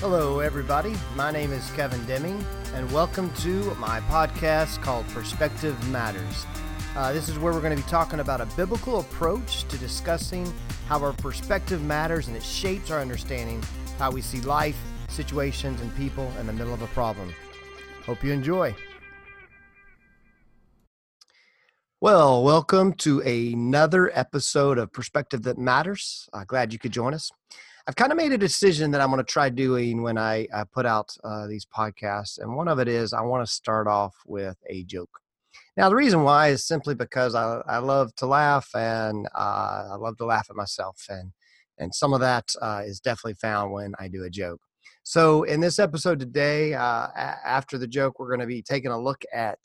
Hello, everybody. My name is Kevin Deming, and welcome to my podcast called Perspective Matters. Uh, this is where we're going to be talking about a biblical approach to discussing how our perspective matters and it shapes our understanding how we see life, situations, and people in the middle of a problem. Hope you enjoy. Well, welcome to another episode of Perspective That Matters. Uh, glad you could join us. I've kind of made a decision that I'm going to try doing when I, I put out uh, these podcasts. And one of it is I want to start off with a joke. Now, the reason why is simply because I, I love to laugh and uh, I love to laugh at myself. And, and some of that uh, is definitely found when I do a joke. So, in this episode today, uh, after the joke, we're going to be taking a look at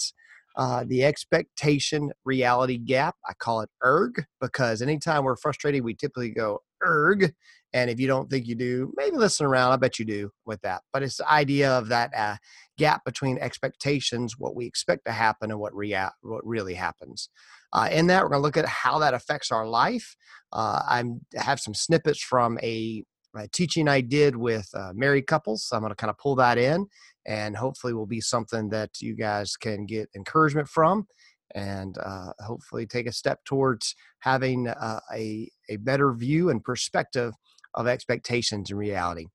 uh, the expectation reality gap. I call it ERG because anytime we're frustrated, we typically go ERG. And if you don't think you do, maybe listen around. I bet you do with that. But it's the idea of that uh, gap between expectations, what we expect to happen, and what, rea- what really happens. Uh, in that, we're going to look at how that affects our life. Uh, I have some snippets from a, a teaching I did with uh, married couples. So I'm going to kind of pull that in, and hopefully, will be something that you guys can get encouragement from and uh, hopefully take a step towards having uh, a, a better view and perspective of expectations and reality.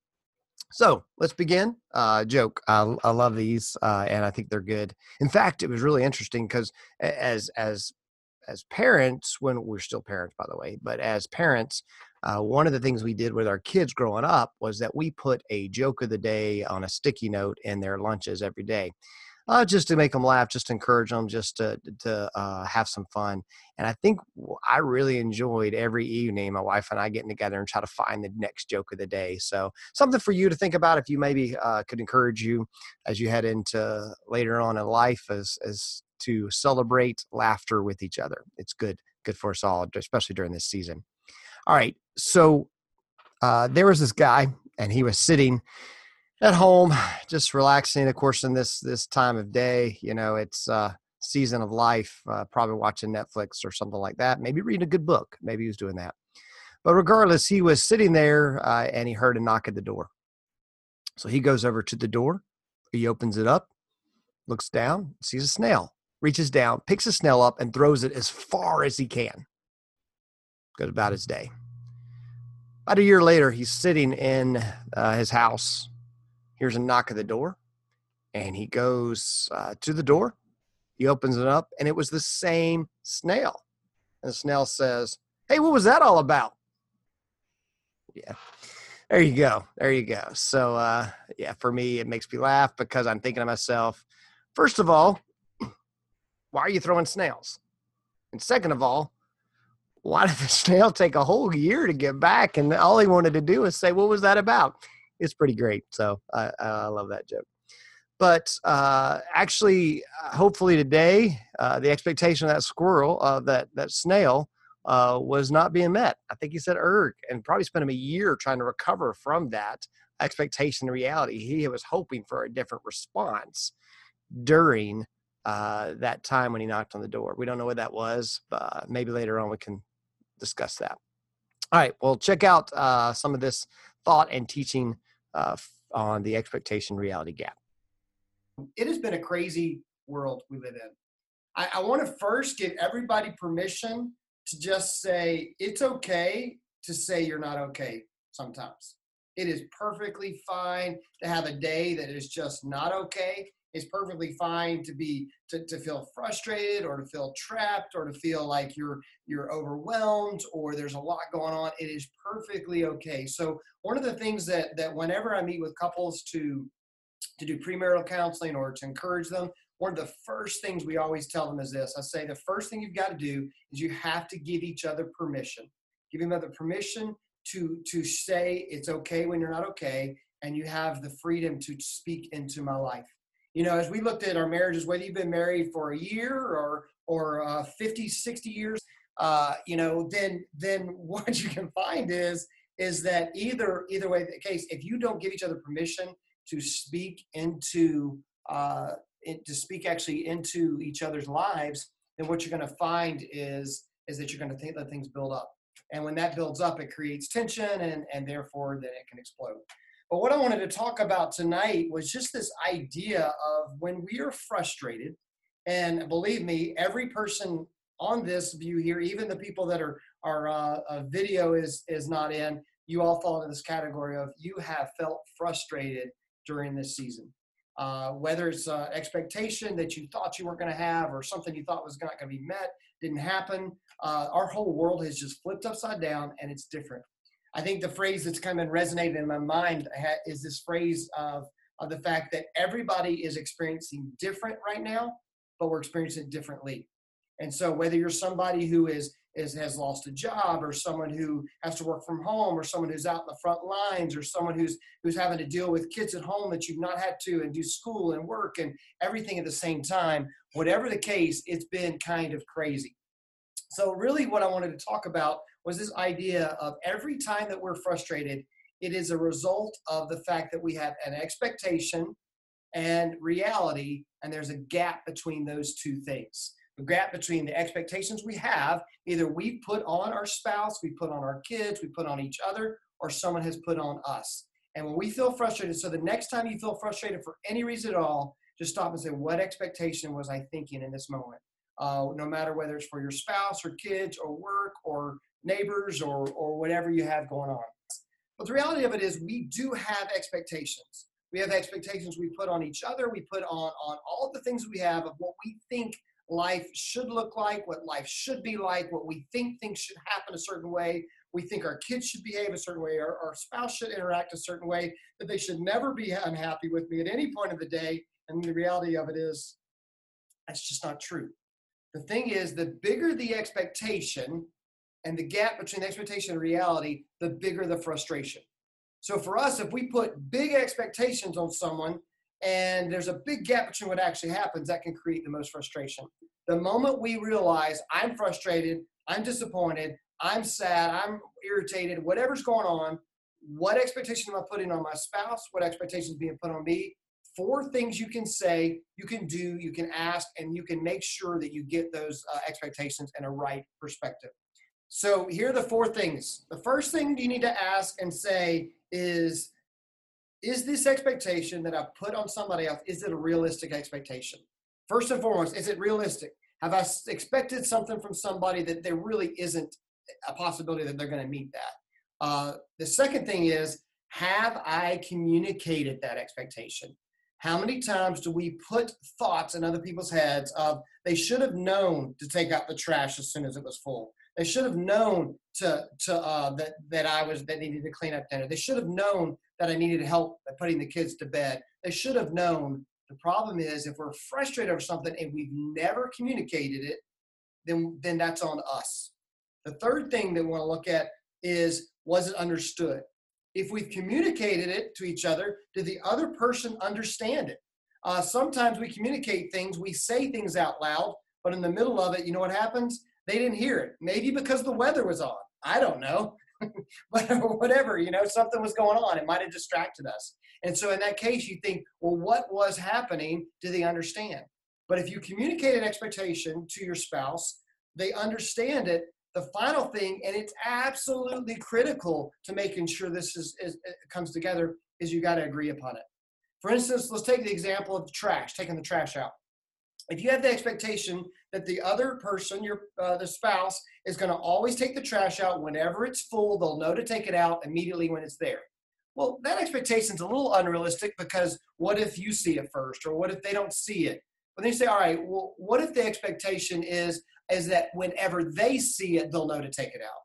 So let's begin. Uh, joke. I, I love these, uh, and I think they're good. In fact, it was really interesting because as as as parents, when we're still parents, by the way, but as parents, uh, one of the things we did with our kids growing up was that we put a joke of the day on a sticky note in their lunches every day uh, just to make them laugh, just to encourage them, just to to uh, have some fun. And I think I really enjoyed every evening my wife and I getting together and try to find the next joke of the day. So something for you to think about if you maybe uh, could encourage you as you head into later on in life as as to celebrate laughter with each other. It's good, good for us all, especially during this season. All right, so uh, there was this guy, and he was sitting at home, just relaxing. Of course, in this this time of day, you know, it's uh, season of life. Uh, probably watching Netflix or something like that. Maybe reading a good book. Maybe he was doing that. But regardless, he was sitting there uh, and he heard a knock at the door. So he goes over to the door. He opens it up, looks down, sees a snail, reaches down, picks a snail up, and throws it as far as he can. Goes about his day. About a year later, he's sitting in uh, his house. Hears a knock at the door and he goes uh, to the door. He opens it up and it was the same snail. And the snail says hey what was that all about? Yeah. There you go. There you go. So uh, yeah for me it makes me laugh because i'm thinking to myself first of all why are you throwing snails? And second of all why did the snail take a whole year to get back and all he wanted to do was say what was that about it's pretty great. So I, I love that joke. But uh, actually, uh, hopefully today, uh, the expectation of that squirrel, uh, that that snail, uh, was not being met. I think he said erg, and probably spent him a year trying to recover from that expectation to reality. He was hoping for a different response during uh, that time when he knocked on the door. We don't know what that was, but maybe later on we can discuss that. All right, well, check out uh, some of this thought and teaching uh, on the expectation reality gap. It has been a crazy world we live in. I, I want to first give everybody permission to just say it's okay to say you're not okay sometimes. It is perfectly fine to have a day that is just not okay. It's perfectly fine to be to, to feel frustrated or to feel trapped or to feel like you're you're overwhelmed or there's a lot going on. It is perfectly okay. So one of the things that that whenever I meet with couples to to do premarital counseling or to encourage them, one of the first things we always tell them is this. I say the first thing you've got to do is you have to give each other permission. Give each other permission to to say it's okay when you're not okay, and you have the freedom to speak into my life you know, as we looked at our marriages, whether you've been married for a year or or uh, 50, 60 years, uh, you know, then then what you can find is is that either either way the case, if you don't give each other permission to speak into uh, in, to speak actually into each other's lives, then what you're going to find is is that you're going to let things build up, and when that builds up, it creates tension, and and therefore then it can explode. But what I wanted to talk about tonight was just this idea of when we are frustrated, and believe me, every person on this view here, even the people that are our uh, video is is not in, you all fall into this category of you have felt frustrated during this season. Uh, whether it's expectation that you thought you weren't going to have or something you thought was not going to be met didn't happen uh, our whole world has just flipped upside down and it's different i think the phrase that's kind of resonated in my mind is this phrase of, of the fact that everybody is experiencing different right now but we're experiencing it differently. And so whether you're somebody who is is has lost a job or someone who has to work from home or someone who's out in the front lines or someone who's who's having to deal with kids at home that you've not had to and do school and work and everything at the same time whatever the case it's been kind of crazy. So really what i wanted to talk about was this idea of every time that we're frustrated it is a result of the fact that we have an expectation and reality and there's a gap between those two things the gap between the expectations we have, either we put on our spouse, we put on our kids, we put on each other, or someone has put on us. And when we feel frustrated, so the next time you feel frustrated for any reason at all, just stop and say, what expectation was I thinking in this moment? Uh, no matter whether it's for your spouse or kids or work or neighbors or, or whatever you have going on. But the reality of it is, we do have expectations. We have expectations we put on each other. We put on on all the things we have of what we think life should look like, what life should be like, what we think things should happen a certain way. We think our kids should behave a certain way, our, our spouse should interact a certain way, that they should never be unhappy with me at any point of the day. And the reality of it is, that's just not true. The thing is, the bigger the expectation and the gap between expectation and reality, the bigger the frustration. So for us, if we put big expectations on someone and there's a big gap between what actually happens that can create the most frustration. The moment we realize i'm frustrated i'm disappointed i'm sad i'm irritated whatever's going on what expectation am i putting on my spouse? What expectations being put on me? Four things you can say you can do you can ask and you can make sure that you get those uh, expectations in a right perspective so here are the four things the first thing you need to ask and say is is this expectation that I've put on somebody else, is it a realistic expectation? First and foremost, is it realistic? Have I expected something from somebody that there really isn't a possibility that they're going to meet that? Uh, the second thing is, have I communicated that expectation? How many times do we put thoughts in other people's heads of they should have known to take out the trash as soon as it was full? They should have known to to uh, that that I was that needed to clean up dinner. They should have known that I needed help putting the kids to bed. They should have known. The problem is if we're frustrated over something and we've never communicated it, then then that's on us. The third thing that we want to look at is was it understood? If we've communicated it to each other, did the other person understand it? Uh, sometimes we communicate things, we say things out loud, but in the middle of it, you know what happens? They didn't hear it. Maybe because the weather was on. I don't know. but whatever, you know, something was going on. It might have distracted us. And so in that case, you think, well, what was happening? Do they understand? But if you communicate an expectation to your spouse, they understand it. The final thing, and it's absolutely critical to making sure this is, is uh, comes together, is you got to agree upon it. For instance, let's take the example of the trash, taking the trash out if you have the expectation that the other person, your uh, the spouse, is going to always take the trash out whenever it's full, they'll know to take it out immediately when it's there. Well, that expectation is a little unrealistic because what if you see it first, or what if they don't see it? But then you say, all right, well, what if the expectation is is that whenever they see it, they'll know to take it out?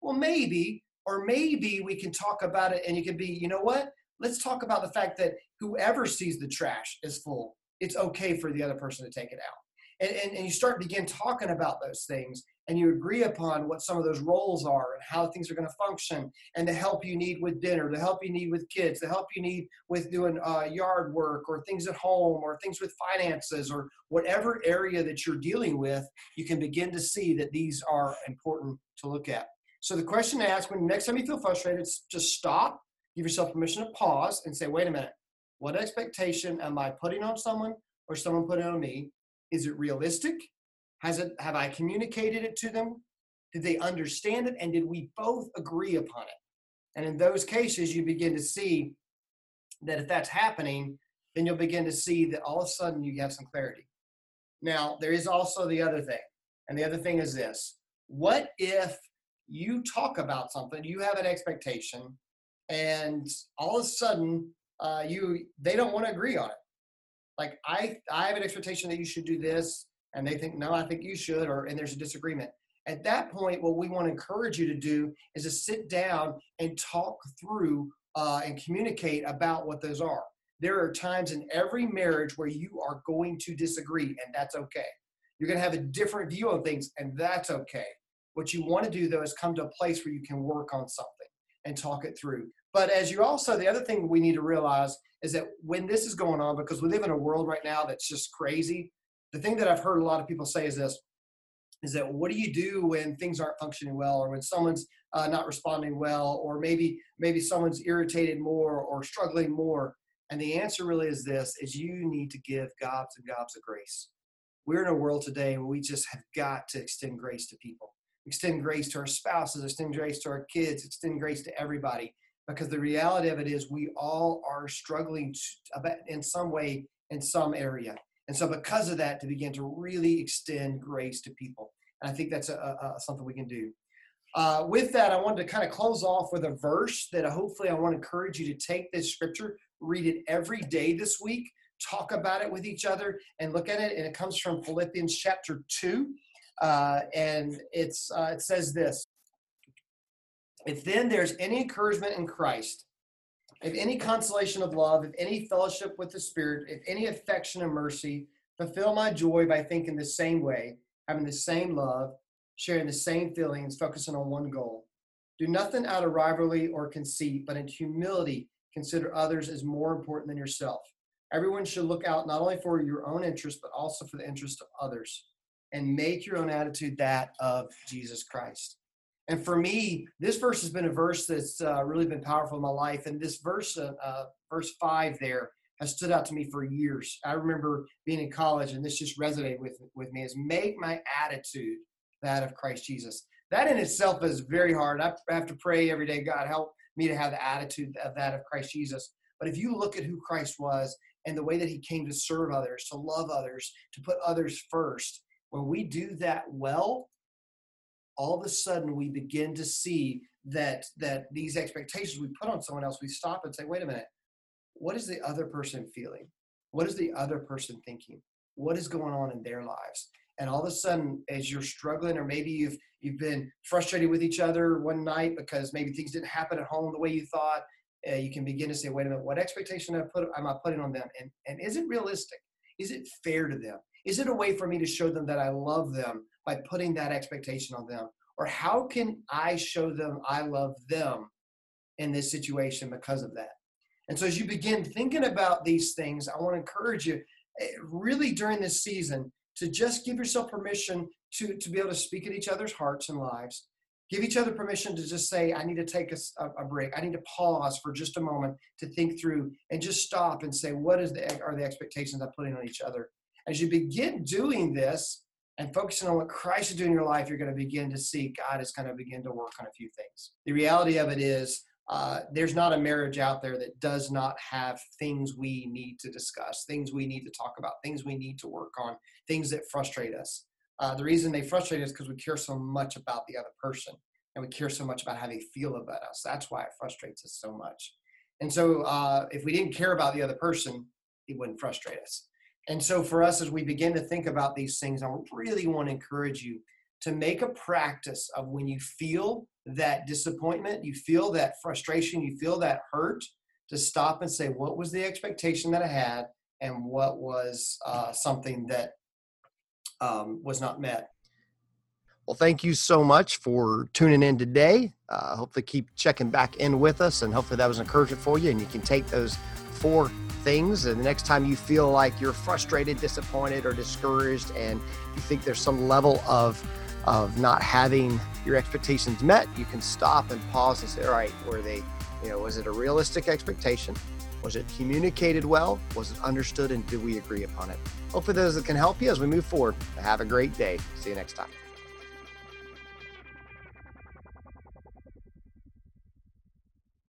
Well, maybe, or maybe we can talk about it, and you can be, you know what? Let's talk about the fact that whoever sees the trash is full it's okay for the other person to take it out. And, and, and you start begin talking about those things and you agree upon what some of those roles are and how things are going to function and the help you need with dinner the help you need with kids the help you need with doing uh, yard work or things at home or things with finances or whatever area that you're dealing with you can begin to see that these are important to look at so the question to ask when next time you feel frustrated just stop give yourself permission to pause and say wait a minute what expectation am I putting on someone or someone putting on me? Is it realistic? Has it have I communicated it to them? Did they understand it? And did we both agree upon it? And in those cases, you begin to see that if that's happening, then you'll begin to see that all of a sudden you have some clarity. Now, there is also the other thing. And the other thing is this what if you talk about something, you have an expectation, and all of a sudden uh, you they don't want to agree on it. Like I I have an expectation that you should do this, and they think no, I think you should, or and there's a disagreement. At that point, what we want to encourage you to do is to sit down and talk through uh, and communicate about what those are. There are times in every marriage where you are going to disagree, and that's okay. You're going to have a different view on things, and that's okay. What you want to do, though, is come to a place where you can work on something and talk it through. But as you also, the other thing we need to realize is that when this is going on, because we live in a world right now that's just crazy, the thing that I've heard a lot of people say is this is that what do you do when things aren't functioning well or when someone's uh, not responding well or maybe maybe someone's irritated more or struggling more? And the answer really is this is you need to give gobs and gobs of grace. We're in a world today where we just have got to extend grace to people. Extend grace to our spouses extend grace to our kids extend grace to everybody because the reality of it is we all are struggling in some way in some area. And so because of that to begin to really extend grace to people. And i think that's a, a, something we can do. Uh, with that i wanted to kind of close off with a verse that hopefully i want to encourage you to take this scripture read it every day this week talk about it with each other and look at it and it comes from philippians chapter 2 uh, and it's uh, it says this if then there's any encouragement in christ if any consolation of love, if any fellowship with the Spirit, if any affection and mercy, fulfill my joy by thinking the same way, having the same love, sharing the same feelings, focusing on one goal. Do nothing out of rivalry or conceit, but in humility consider others as more important than yourself. Everyone should look out not only for your own interest, but also for the interest of others. And make your own attitude that of Jesus Christ. And for me, this verse has been a verse that's uh, really been powerful in my life. And this verse, uh, uh, verse five, there has stood out to me for years. I remember being in college, and this just resonated with with me: is make my attitude that of Christ Jesus. That in itself is very hard. I have to pray every day, God, help me to have the attitude of that of Christ Jesus. But if you look at who Christ was and the way that he came to serve others, to love others, to put others first, when we do that well, all of a sudden we begin to see that that these expectations we put on someone else we stop and say wait a minute. What is the other person feeling? What is the other person thinking? What is going on in their lives? And all of a sudden as you're struggling or maybe you've you've been frustrated with each other one night because maybe things didn't happen at home the way you thought uh, you can begin to say wait a minute what expectation I, put, am I putting on them? And and is it realistic? Is it fair to them? Is it a way for me to show them that i love them by putting that expectation on them? Or how can I show them I love them in this situation because of that? And so as you begin thinking about these things, I want to encourage you eh, really during this season to just give yourself permission to, to be able to speak at each other's hearts and lives. Give each other permission to just say, I need to take a, a break. I need to pause for just a moment to think through and just stop and say, what is the, are the expectations I'm putting on each other? As you begin doing this, and focusing on what Christ is doing in your life, you're going to begin to see God is going to begin to work on a few things. The reality of it is, uh, there's not a marriage out there that does not have things we need to discuss, things we need to talk about, things we need to work on, things that frustrate us. Uh, the reason they frustrate us because we care so much about the other person and we care so much about how they feel about us. That's why it frustrates us so much. And so, uh, if we didn't care about the other person, it wouldn't frustrate us. And so, for us, as we begin to think about these things, I really want to encourage you to make a practice of when you feel that disappointment, you feel that frustration, you feel that hurt, to stop and say, what was the expectation that I had, and what was uh, something that um, was not met. Well, thank you so much for tuning in today. Uh, hopefully, keep checking back in with us, and hopefully, that was encouragement for you, and you can take those four things. And the next time you feel like you're frustrated, disappointed, or discouraged, and you think there's some level of of not having your expectations met, you can stop and pause and say, all right, were they, you know, was it a realistic expectation? Was it communicated well? Was it understood? And did we agree upon it? Hopefully, those that can help you as we move forward. Have a great day. See you next time.